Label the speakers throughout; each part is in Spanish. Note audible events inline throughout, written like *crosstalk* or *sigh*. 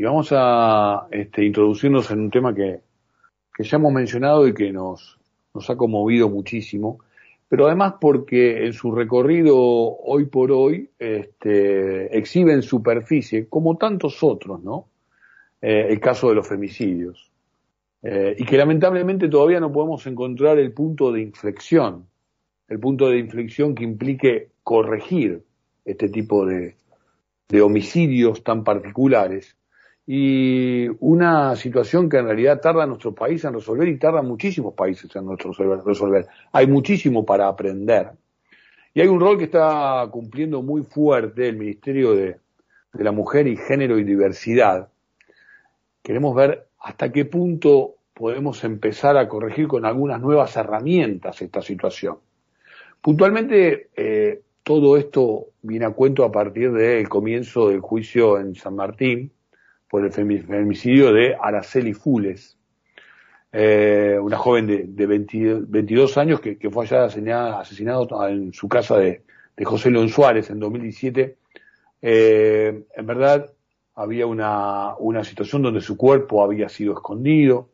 Speaker 1: y vamos a este, introducirnos en un tema que, ya hemos mencionado y que nos, nos ha conmovido muchísimo, pero además porque en su recorrido hoy por hoy este, exhibe en superficie, como tantos otros, ¿no? Eh, el caso de los femicidios. Eh, y que lamentablemente todavía no podemos encontrar el punto de inflexión, el punto de inflexión que implique corregir este tipo de, de homicidios tan particulares y una situación que en realidad tarda nuestro país en resolver y tarda muchísimos países en resolver. Hay muchísimo para aprender. Y hay un rol que está cumpliendo muy fuerte el Ministerio de, de la Mujer y Género y Diversidad. Queremos ver hasta qué punto podemos empezar a corregir con algunas nuevas herramientas esta situación. Puntualmente, eh, todo esto viene a cuento a partir del comienzo del juicio en San Martín por el femicidio de Araceli Fules, eh, una joven de, de 22 años que, fue allá asesinado en su casa de, José León Suárez en 2017. Eh, en verdad, había una, una situación donde su cuerpo había sido escondido,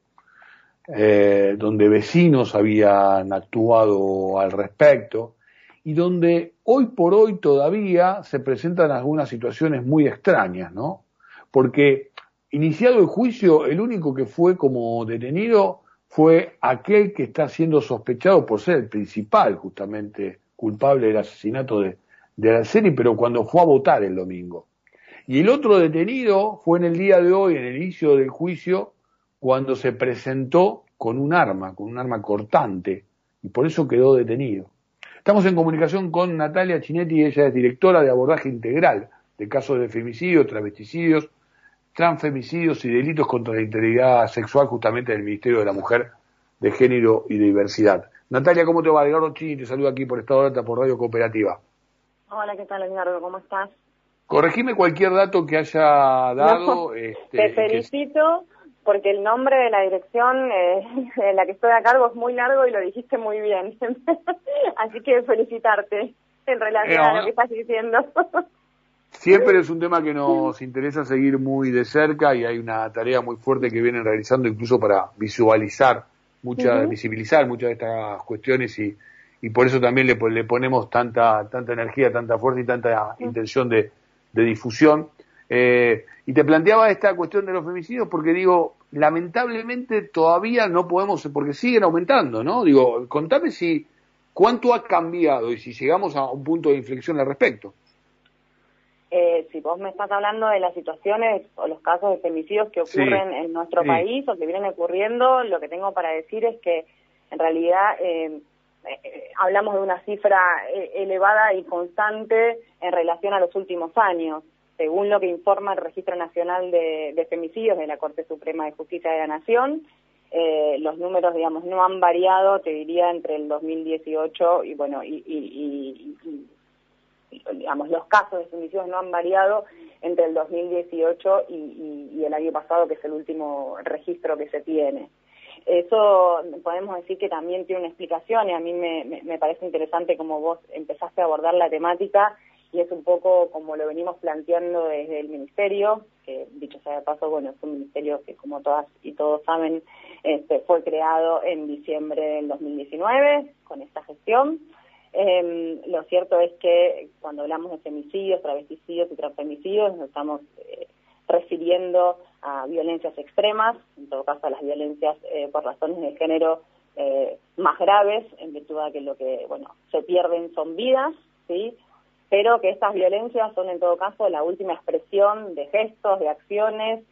Speaker 1: eh, donde vecinos habían actuado al respecto y donde hoy por hoy todavía se presentan algunas situaciones muy extrañas, ¿no? Porque iniciado el juicio, el único que fue como detenido fue aquel que está siendo sospechado por ser el principal, justamente, culpable del asesinato de, de pero cuando fue a votar el domingo. Y el otro detenido fue en el día de hoy, en el inicio del juicio, cuando se presentó con un arma, con un arma cortante, y por eso quedó detenido. Estamos en comunicación con Natalia Chinetti, ella es directora de abordaje integral de casos de femicidios, travesticidios, transfemicidios y delitos contra la integridad sexual justamente del Ministerio de la Mujer, de Género y de Diversidad. Natalia, ¿cómo te va? Edgardo Chini te saluda aquí por Estado de Alta por Radio Cooperativa.
Speaker 2: Hola, ¿qué tal, Edgardo? ¿Cómo estás?
Speaker 1: Corregime cualquier dato que haya dado.
Speaker 2: este, te felicito porque el nombre de la dirección eh, *laughs* en la que estoy a cargo es muy largo y lo dijiste muy bien. *laughs* Así que felicitarte en relación a lo que estás diciendo. *laughs*
Speaker 1: Siempre es un tema que nos interesa seguir muy de cerca y hay una tarea muy fuerte que vienen realizando incluso para visualizar, mucha, visibilizar muchas de estas cuestiones y, y por eso también le, le ponemos tanta, tanta energía, tanta fuerza y tanta intención de, de difusión. Eh, y te planteaba esta cuestión de los femicidios porque digo, lamentablemente todavía no podemos, porque siguen aumentando, ¿no? Digo, contame si cuánto ha cambiado y si llegamos a un punto de inflexión al respecto.
Speaker 2: Eh, si vos me estás hablando de las situaciones o los casos de femicidios que ocurren en nuestro país o que vienen ocurriendo, lo que tengo para decir es que en realidad eh, eh, hablamos de una cifra elevada y constante en relación a los últimos años. Según lo que informa el Registro Nacional de, Femicidios de la Corte Suprema de Justicia de la Nación, eh, los números, digamos, no han variado, te diría, entre el 2018 y, bueno, y, y, digamos, los casos de femicidios no han variado entre el 2018 y, el año pasado, que es el último registro que se tiene. Eso podemos decir que también tiene una explicación y a mí me, me parece interesante como vos empezaste a abordar la temática y es un poco como lo venimos planteando desde el Ministerio, que dicho sea de paso, bueno, es un ministerio que como todas y todos saben, este, fue creado en diciembre del 2019 con esta gestión. Eh, lo cierto es que cuando hablamos de femicidios, travesticidios y transfemicidios, nos estamos eh, refiriendo a violencias extremas, en todo caso a las violencias eh, por razones de género eh, más graves, en virtud de que lo que, bueno, se pierden son vidas, ¿sí? pero que estas violencias son en todo caso la última expresión de gestos, de acciones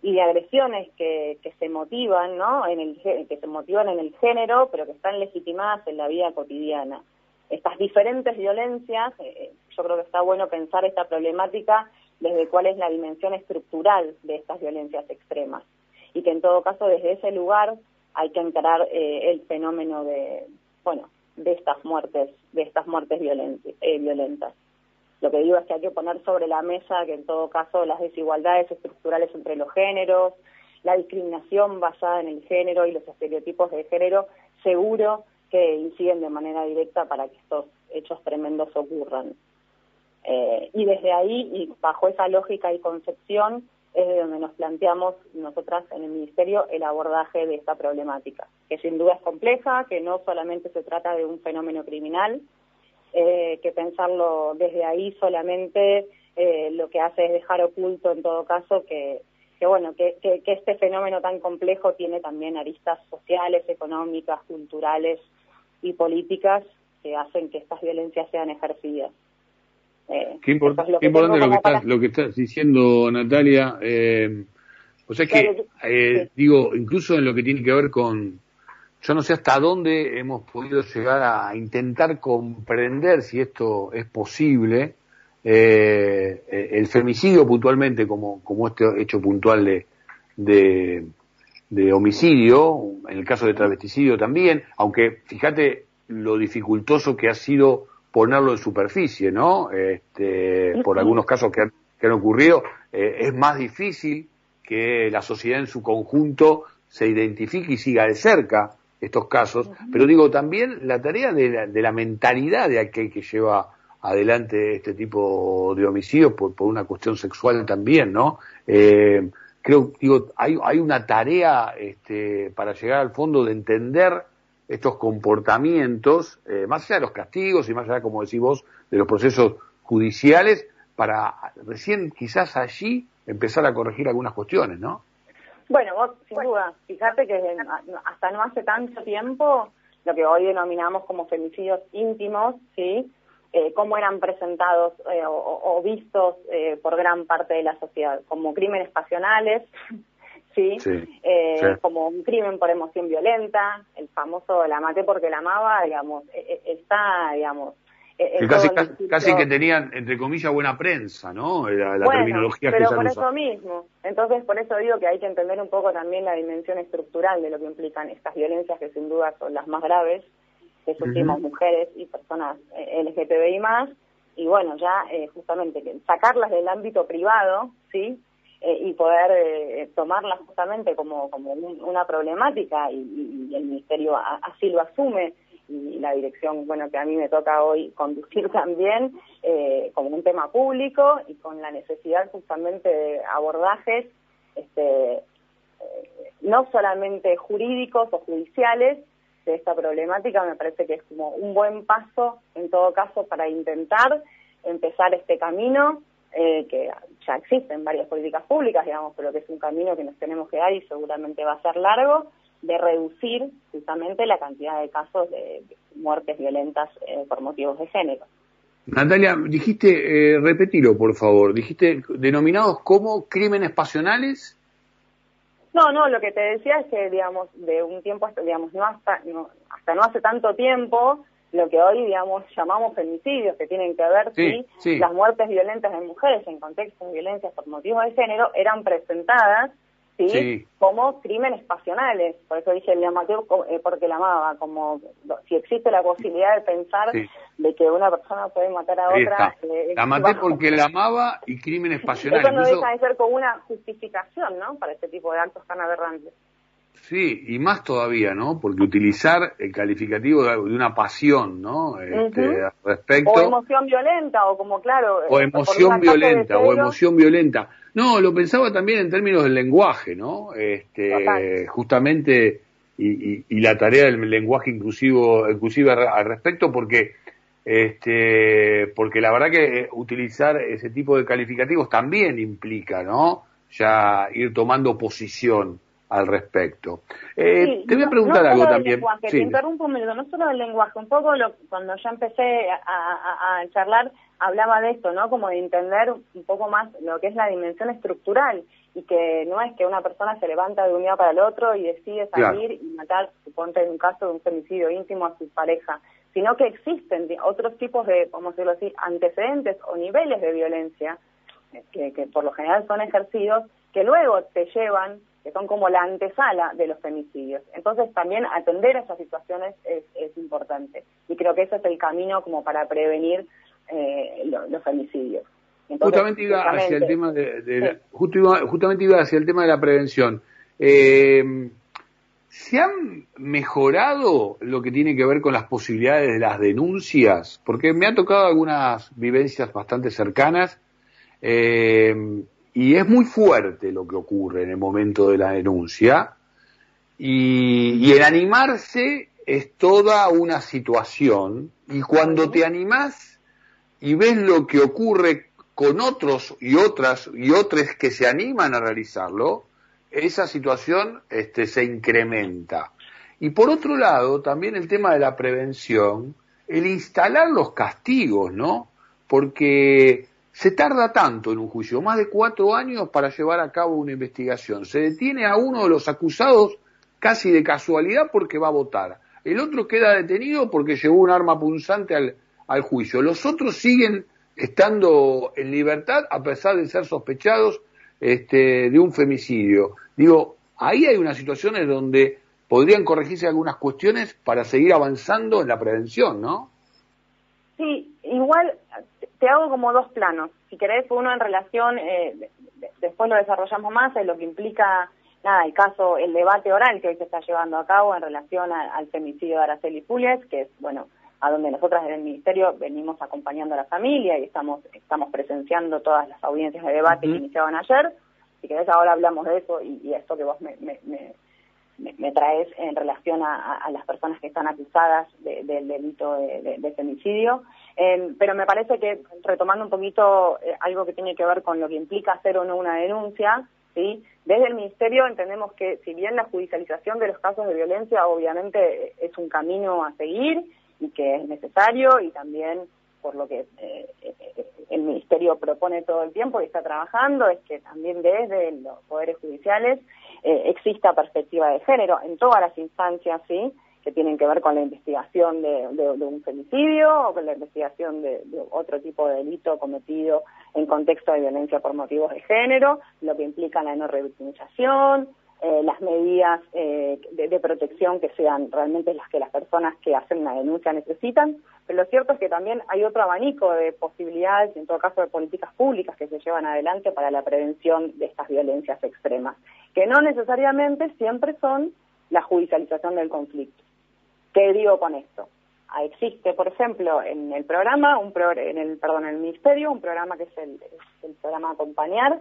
Speaker 2: y de agresiones que, que se motivan, ¿no? En el, que se motivan en el género, pero que están legitimadas en la vida cotidiana. Estas diferentes violencias, eh, yo creo que está bueno pensar esta problemática desde cuál es la dimensión estructural de estas violencias extremas y que en todo caso desde ese lugar hay que encarar eh, el fenómeno de, bueno, de estas muertes, de estas muertes eh, violentas. Lo que digo es que hay que poner sobre la mesa que en todo caso las desigualdades estructurales entre los géneros, la discriminación basada en el género y los estereotipos de género, seguro que inciden de manera directa para que estos hechos tremendos ocurran. Eh, y desde ahí, y bajo esa lógica y concepción, es donde nos planteamos nosotras en el Ministerio el abordaje de esta problemática, que sin duda es compleja, que no solamente se trata de un fenómeno criminal, eh, que pensarlo desde ahí solamente eh, lo que hace es dejar oculto en todo caso que, que bueno, que, este fenómeno tan complejo tiene también aristas sociales, económicas, culturales y políticas que hacen que estas violencias sean ejercidas.
Speaker 1: Eh, qué, importante lo que, estás, lo que estás diciendo, Natalia. Eh, o sea que, eh, digo, incluso en lo que tiene que ver con, yo no sé hasta dónde hemos podido llegar a intentar comprender si esto es posible, eh, el femicidio puntualmente como, como este hecho puntual de, de, de homicidio, en el caso de travesticidio también, aunque fíjate lo dificultoso que ha sido ponerlo en superficie, ¿no? Este, por algunos casos que han, que han ocurrido, eh, es más difícil que la sociedad en su conjunto se identifique y siga de cerca estos casos, pero digo también la tarea de la, de la mentalidad de aquel que lleva adelante este tipo de homicidios por, por una cuestión sexual también, ¿no? Eh, creo, digo, hay, hay una tarea este, para llegar al fondo de entender estos comportamientos, eh, más allá de los castigos y más allá, como decís vos, de los procesos judiciales, para recién quizás allí empezar a corregir algunas cuestiones, ¿no?
Speaker 2: Bueno, vos, sin duda, fíjate que hasta no hace tanto tiempo, lo que hoy denominamos como femicidios íntimos, ¿sí? Eh, cómo eran presentados eh, o, vistos eh, por gran parte de la sociedad, como crímenes pasionales, *laughs* ¿sí? Eh, como un crimen por emoción violenta, el famoso la maté porque la amaba, digamos, e, e, está, digamos...
Speaker 1: E, casi, casi, que tenían, entre comillas, buena prensa, ¿no? La, terminología
Speaker 2: pero por eso mismo. Entonces, por eso digo que hay que entender un poco también la dimensión estructural de lo que implican estas violencias, que sin duda son las más graves que sufrimos mujeres y personas eh, LGTBI más, y bueno, ya eh, justamente sacarlas del ámbito privado, ¿sí? Eh, y poder eh, tomarla justamente como, como una problemática y, el Ministerio así lo asume y la dirección, bueno, que a mí me toca hoy conducir *laughs* también eh, como un tema público y con la necesidad justamente de abordajes este, no solamente jurídicos o judiciales de esta problemática, me parece que es como un buen paso en todo caso para intentar empezar este camino eh, que ya existen varias políticas públicas, digamos, pero que es un camino que nos tenemos que dar y seguramente va a ser largo, de reducir justamente la cantidad de casos de muertes violentas eh, por motivos de género.
Speaker 1: Natalia, dijiste, eh, repetilo por favor, dijiste denominados como crímenes pasionales.
Speaker 2: No, no, lo que te decía es que, digamos, de un tiempo hasta, digamos, no hasta, no, hasta no hace tanto tiempo, lo que hoy, digamos, llamamos femicidios, que tienen que ver si las muertes violentas de mujeres en contextos de violencia por motivos de género eran presentadas ¿sí? como crímenes pasionales. Por eso dije el amateur eh, porque la amaba, como si existe la posibilidad de pensar de que una persona puede matar a otra.
Speaker 1: Eh, la maté porque la amaba y crímenes pasionales.
Speaker 2: Eso no deja de ser como una justificación, ¿no? Para este tipo de actos tan aberrantes.
Speaker 1: Sí, y más todavía, ¿no? Porque utilizar el calificativo de, una pasión, ¿no? Este, respecto... O
Speaker 2: emoción violenta, o como claro...
Speaker 1: O eh, emoción violenta, o emoción violenta. No, lo pensaba también en términos del lenguaje, ¿no? Este, justamente, y, y, la tarea del lenguaje inclusivo, inclusive al respecto, porque, este, porque la verdad que utilizar ese tipo de calificativos también implica, ¿no? Ya ir tomando posición al respecto. Eh, te voy a preguntar algo también.
Speaker 2: Lenguaje, Te interrumpo un minuto, no solo del lenguaje, un poco lo, cuando ya empecé a, charlar, hablaba de esto, ¿no? Como de entender un poco más lo que es la dimensión estructural y que no es que una persona se levanta de un día para el otro y decide salir y matar, suponte en un caso de un femicidio íntimo a su pareja, sino que existen otros tipos de, vamos a decirlo así, antecedentes o niveles de violencia que, que por lo general son ejercidos que luego te llevan que son como la antesala de los femicidios. Entonces también atender a esas situaciones es, es importante y creo que ese es el camino como para prevenir eh, los femicidios.
Speaker 1: justamente iba hacia el tema de, justamente iba hacia el tema de la prevención. Eh, ¿Se han mejorado lo que tiene que ver con las posibilidades de las denuncias? Porque me ha tocado algunas vivencias bastante cercanas eh, y es muy fuerte lo que ocurre en el momento de la denuncia, y, el animarse es toda una situación, y cuando te animás y ves lo que ocurre con otros y otras y otros que se animan a realizarlo, esa situación este, se incrementa. Y por otro lado, también el tema de la prevención, el instalar los castigos, ¿no? Porque se tarda tanto en un juicio, más de cuatro años para llevar a cabo una investigación. Se detiene a uno de los acusados casi de casualidad porque va a votar. El otro queda detenido porque llevó un arma punzante al, juicio. Los otros siguen estando en libertad a pesar de ser sospechados este, de un femicidio. Digo, ahí hay unas situaciones donde podrían corregirse algunas cuestiones para seguir avanzando en la prevención, ¿no?
Speaker 2: Sí, igual te hago como dos planos. Si querés, uno en relación, eh, después lo desarrollamos más, en lo que implica, nada, el caso, el debate oral que hoy se está llevando a cabo en relación al femicidio de Araceli Pulies, que es, bueno, a donde nosotras en el Ministerio venimos acompañando a la familia y estamos, estamos presenciando todas las audiencias de debate que iniciaban ayer. Si querés, ahora hablamos de eso y, esto que vos me, me, me, traes en relación a, las personas que están acusadas del delito de, femicidio. Em, pero me parece que, retomando un poquito eh, algo que tiene que ver con lo que implica hacer o no una denuncia, ¿sí? desde el Ministerio entendemos que si bien la judicialización de los casos de violencia obviamente es un camino a seguir, y que es necesario y también por lo que eh, el Ministerio propone todo el tiempo y está trabajando, es que también desde los poderes judiciales eh, exista perspectiva de género en todas las instancias, ¿sí? que tienen que ver con la investigación de, un femicidio o con la investigación de, de, otro tipo de delito cometido en contexto de violencia por motivos de género, lo que implica la no revictimización, eh, las medidas eh, de, protección que sean realmente las que las personas que hacen una denuncia necesitan, pero lo cierto es que también hay otro abanico de posibilidades, en todo caso de políticas públicas que se llevan adelante para la prevención de estas violencias extremas, que no necesariamente siempre son la judicialización del conflicto. ¿Qué digo con esto? Ah, existe, por ejemplo, en el programa, un en el, perdón, en el ministerio, un programa que es el, el programa Acompañar,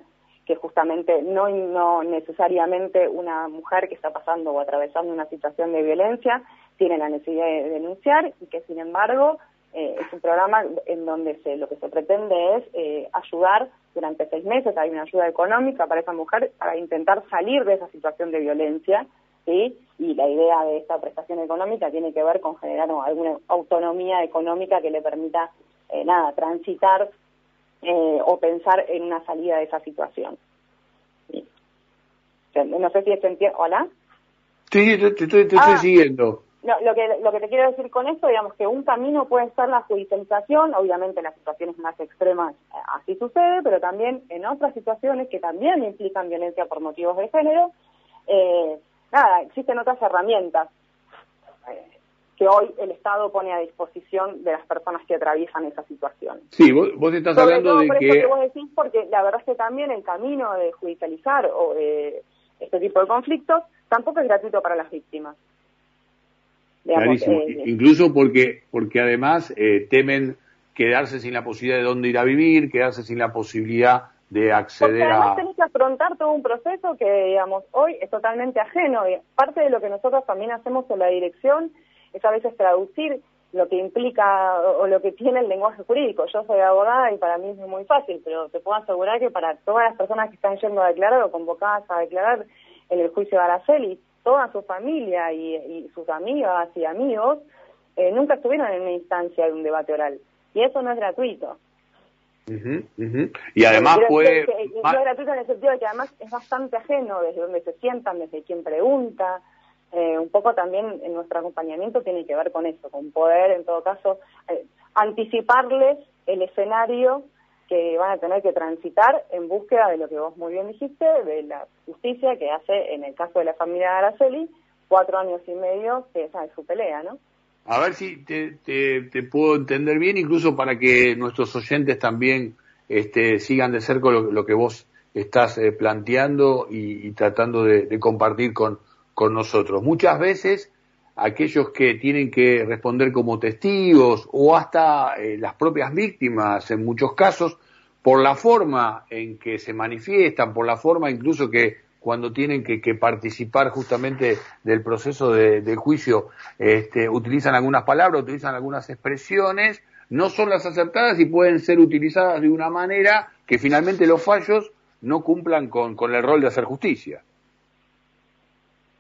Speaker 2: que justamente no, no necesariamente una mujer que está pasando o atravesando una situación de violencia tiene la necesidad de denunciar y que sin embargo eh, es un programa en donde se, lo que se pretende es eh, ayudar durante seis meses, hay una ayuda económica para esa mujer para intentar salir de esa situación de violencia, ¿sí? Y la idea de esta prestación económica tiene que ver con generar alguna autonomía económica que le permita, eh, nada, transitar eh, o pensar en una salida de esa situación. No sé si es entiende. ¿Hola?
Speaker 1: Sí, te, estoy ah. siguiendo.
Speaker 2: No, lo que, lo que te quiero decir con esto, digamos que un camino puede ser la judicialización, obviamente en las situaciones más extremas eh, así sucede, pero también en otras situaciones que también implican violencia por motivos de género, eh, nada, existen otras herramientas que hoy el Estado pone a disposición de las personas que atraviesan esa situación.
Speaker 1: Sí, vos, estás hablando de
Speaker 2: por
Speaker 1: que...
Speaker 2: Eso que vos decís, porque la verdad es que también el camino de judicializar o de este tipo de conflictos tampoco es gratuito para las víctimas.
Speaker 1: Clarísimo. Eh, incluso porque, porque además eh, temen quedarse sin la posibilidad de dónde ir a vivir, quedarse sin la posibilidad de acceder
Speaker 2: porque además tenés que afrontar todo un proceso que, digamos, hoy es totalmente ajeno. Y parte de lo que nosotros también hacemos en la dirección es a veces traducir lo que implica o, lo que tiene el lenguaje jurídico. Yo soy abogada y para mí es muy fácil, pero te puedo asegurar que para todas las personas que están yendo a declarar o convocadas a declarar en el juicio de Araceli, toda su familia y, sus amigas y amigos eh, nunca estuvieron en una instancia de un debate oral. Y eso no es gratuito.
Speaker 1: Y además fue...
Speaker 2: no es gratuito en el sentido de que además es bastante ajeno desde donde se sientan, desde quien pregunta, eh, un poco también en nuestro acompañamiento tiene que ver con eso, con poder, en todo caso, eh, anticiparles el escenario que van a tener que transitar en búsqueda de lo que vos muy bien dijiste, de la justicia que hace, en el caso de la familia de Araceli, cuatro años y medio que esa es su pelea, ¿no?
Speaker 1: A ver si te, te, puedo entender bien, incluso para que nuestros oyentes también este, sigan de cerca lo, que vos estás eh, planteando y, tratando de compartir con, con nosotros. Muchas veces aquellos que tienen que responder como testigos o hasta eh, las propias víctimas en muchos casos por la forma en que se manifiestan, por la forma incluso que cuando tienen que, participar justamente del proceso de, juicio, este, utilizan algunas palabras, utilizan algunas expresiones, no son las acertadas y pueden ser utilizadas de una manera que finalmente los fallos no cumplan con, con el rol de hacer justicia.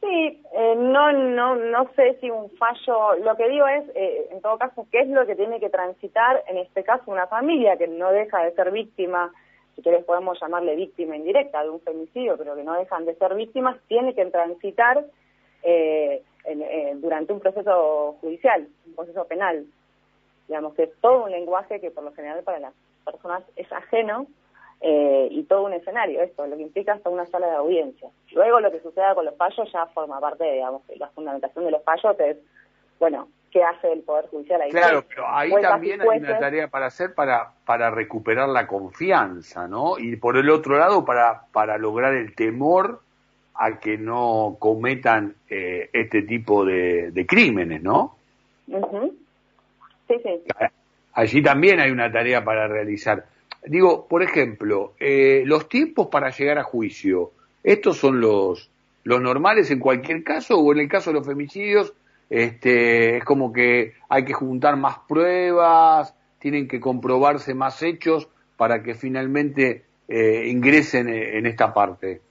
Speaker 2: Sí, eh, no, no, no sé si un fallo, lo que digo es, eh, en todo caso, qué es lo que tiene que transitar, en este caso, una familia que no deja de ser víctima, si quieres podemos llamarle víctima indirecta de un femicidio, pero que no dejan de ser víctimas, tiene que transitar eh, durante un proceso judicial, un proceso penal. Digamos que es todo un lenguaje que por lo general para las personas es ajeno eh, y todo un escenario, esto, lo que implica hasta una sala de audiencia. Luego lo que suceda con los fallos ya forma parte, de, digamos, la fundamentación de los fallos es, bueno, ¿qué hace el Poder Judicial ahí?
Speaker 1: Claro, pero ahí también hay una tarea para hacer para, para recuperar la confianza, ¿no? Y por el otro lado, para, para lograr el temor a que no cometan eh, este tipo de, de crímenes, ¿no?
Speaker 2: Sí, sí.
Speaker 1: Allí también hay una tarea para realizar. Digo, por ejemplo, eh, los tiempos para llegar a juicio, ¿estos son los, los normales en cualquier caso o en el caso de los femicidios este, es como que hay que juntar más pruebas, tienen que comprobarse más hechos para que finalmente eh, ingresen en esta parte?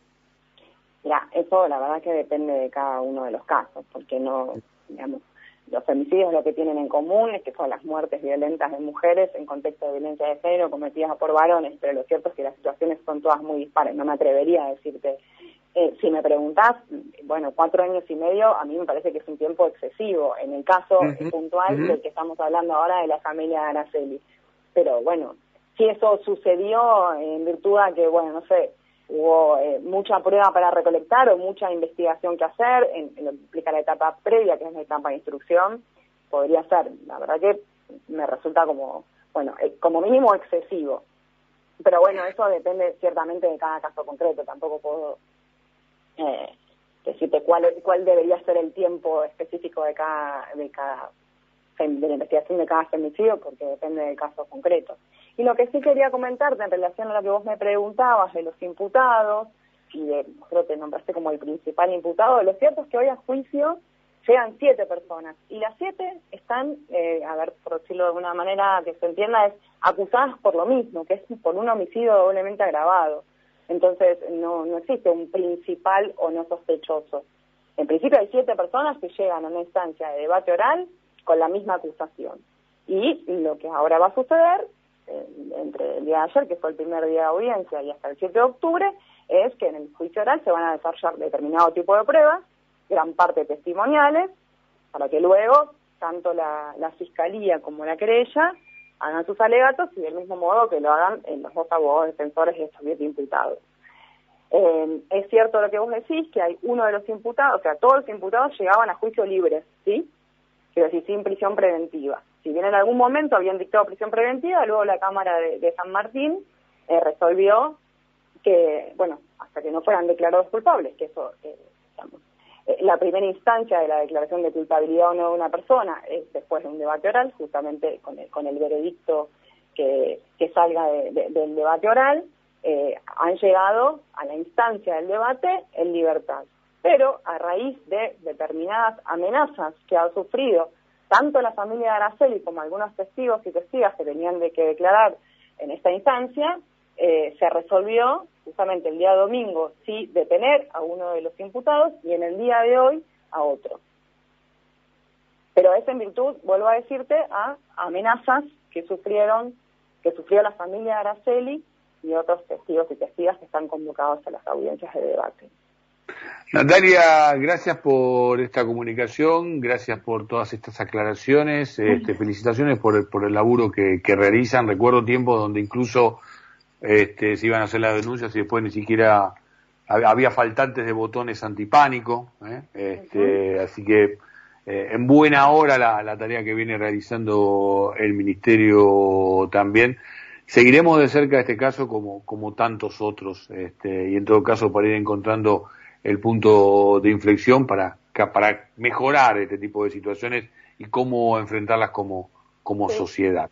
Speaker 2: Ya, eso la verdad que depende de cada uno de los casos, porque no, digamos, los femicidios lo que tienen en común es que son las muertes violentas de mujeres en contexto de violencia de género cometidas por varones, pero lo cierto es que las situaciones son todas muy dispares. No me atrevería a decirte, eh, si me preguntás, bueno, cuatro años y medio a mí me parece que es un tiempo excesivo en el caso puntual del que estamos hablando ahora de la familia Araceli. Pero bueno, si eso sucedió en virtud de que, bueno, no sé, hubo eh, mucha prueba para recolectar o mucha investigación que hacer en, lo que implica la etapa previa, que es la etapa de instrucción, podría ser. La verdad que me resulta como, bueno, eh, como mínimo excesivo. Pero bueno, eso depende ciertamente de cada caso concreto. Tampoco puedo eh, decirte cuál, cuál debería ser el tiempo específico de cada, de cada de la investigación de cada femicidio, porque depende del caso concreto. Y lo que sí quería comentarte en relación a lo que vos me preguntabas de los imputados, y de, creo que nombraste como el principal imputado, lo cierto es que hoy a juicio llegan siete personas, y las siete están, eh, a ver, por decirlo de alguna manera que se entienda, es acusadas por lo mismo, que es por un homicidio doblemente agravado. Entonces, no, no existe un principal o no sospechoso. En principio hay siete personas que llegan a una instancia de debate oral con la misma acusación. Y lo que ahora va a suceder entre el día de ayer, que fue el primer día de audiencia, y hasta el 7 de octubre, es que en el juicio oral se van a desarrollar determinado tipo de pruebas, gran parte testimoniales, para que luego tanto la, Fiscalía como la querella hagan sus alegatos y del mismo modo que lo hagan en los dos abogados defensores de estos 10 imputados. Eh, es cierto lo que vos decís, que hay uno de los imputados, o sea, todos los imputados llegaban a juicio libre, ¿sí? Quiero decir, sin prisión preventiva si bien en algún momento habían dictado prisión preventiva, luego la Cámara de, San Martín eh, resolvió que, bueno, hasta que no fueran declarados culpables, que eso, eh, digamos, eh, la primera instancia de la declaración de culpabilidad o no de una persona es después de un debate oral, justamente con el, con el veredicto que, que salga del debate oral, han llegado a la instancia del debate en libertad. Pero a raíz de determinadas amenazas que ha sufrido tanto la familia de Araceli como algunos testigos y testigas que tenían de que declarar en esta instancia, eh, se resolvió justamente el día domingo sí detener a uno de los imputados y en el día de hoy a otro. Pero es en virtud, vuelvo a decirte, a amenazas que sufrieron, que sufrió la familia de Araceli y otros testigos y testigas que están convocados a las audiencias de debate.
Speaker 1: Natalia, gracias por esta comunicación, gracias por todas estas aclaraciones, este, felicitaciones por el, por el laburo que, realizan. Recuerdo tiempos donde incluso este, se iban a hacer las denuncias y después ni siquiera había faltantes de botones antipánico. ¿eh? Este, Así que eh, en buena hora la, la, tarea que viene realizando el Ministerio también. Seguiremos de cerca este caso como, como tantos otros este, y en todo caso para ir encontrando el punto de inflexión para, para mejorar este tipo de situaciones y cómo enfrentarlas como, como sociedad.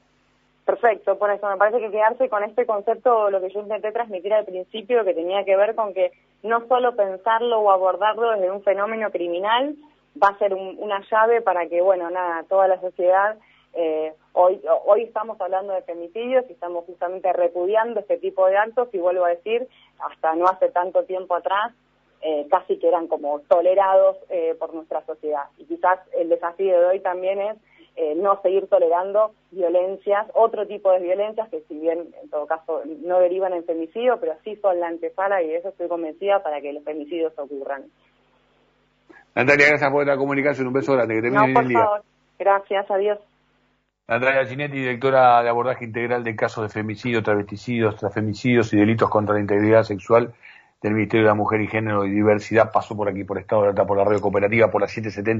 Speaker 2: Perfecto, por eso me parece que quedarse con este concepto, lo que yo intenté transmitir al principio, que tenía que ver con que no solo pensarlo o abordarlo desde un fenómeno criminal, va a ser una llave para que, bueno, nada, toda la sociedad, eh, hoy, hoy estamos hablando de femicidios y estamos justamente repudiando este tipo de actos y vuelvo a decir, hasta no hace tanto tiempo atrás, eh, casi que eran como tolerados eh, por nuestra sociedad. Y quizás el desafío de hoy también es eh, no seguir tolerando violencias, otro tipo de violencias que si bien en todo caso no derivan en femicidio, pero sí son la antesala y de eso estoy convencida para que los femicidios ocurran.
Speaker 1: Natalia, gracias por la comunicación, un beso grande, que
Speaker 2: termine no, por Favor. Gracias, adiós.
Speaker 1: Natalia Ginetti, directora de abordaje integral de casos de femicidio, travesticidios, transfemicidios y delitos contra la integridad sexual del Ministerio de la Mujer y Género y Diversidad, pasó por aquí por Estado de Alta, por la radio cooperativa, por la 770.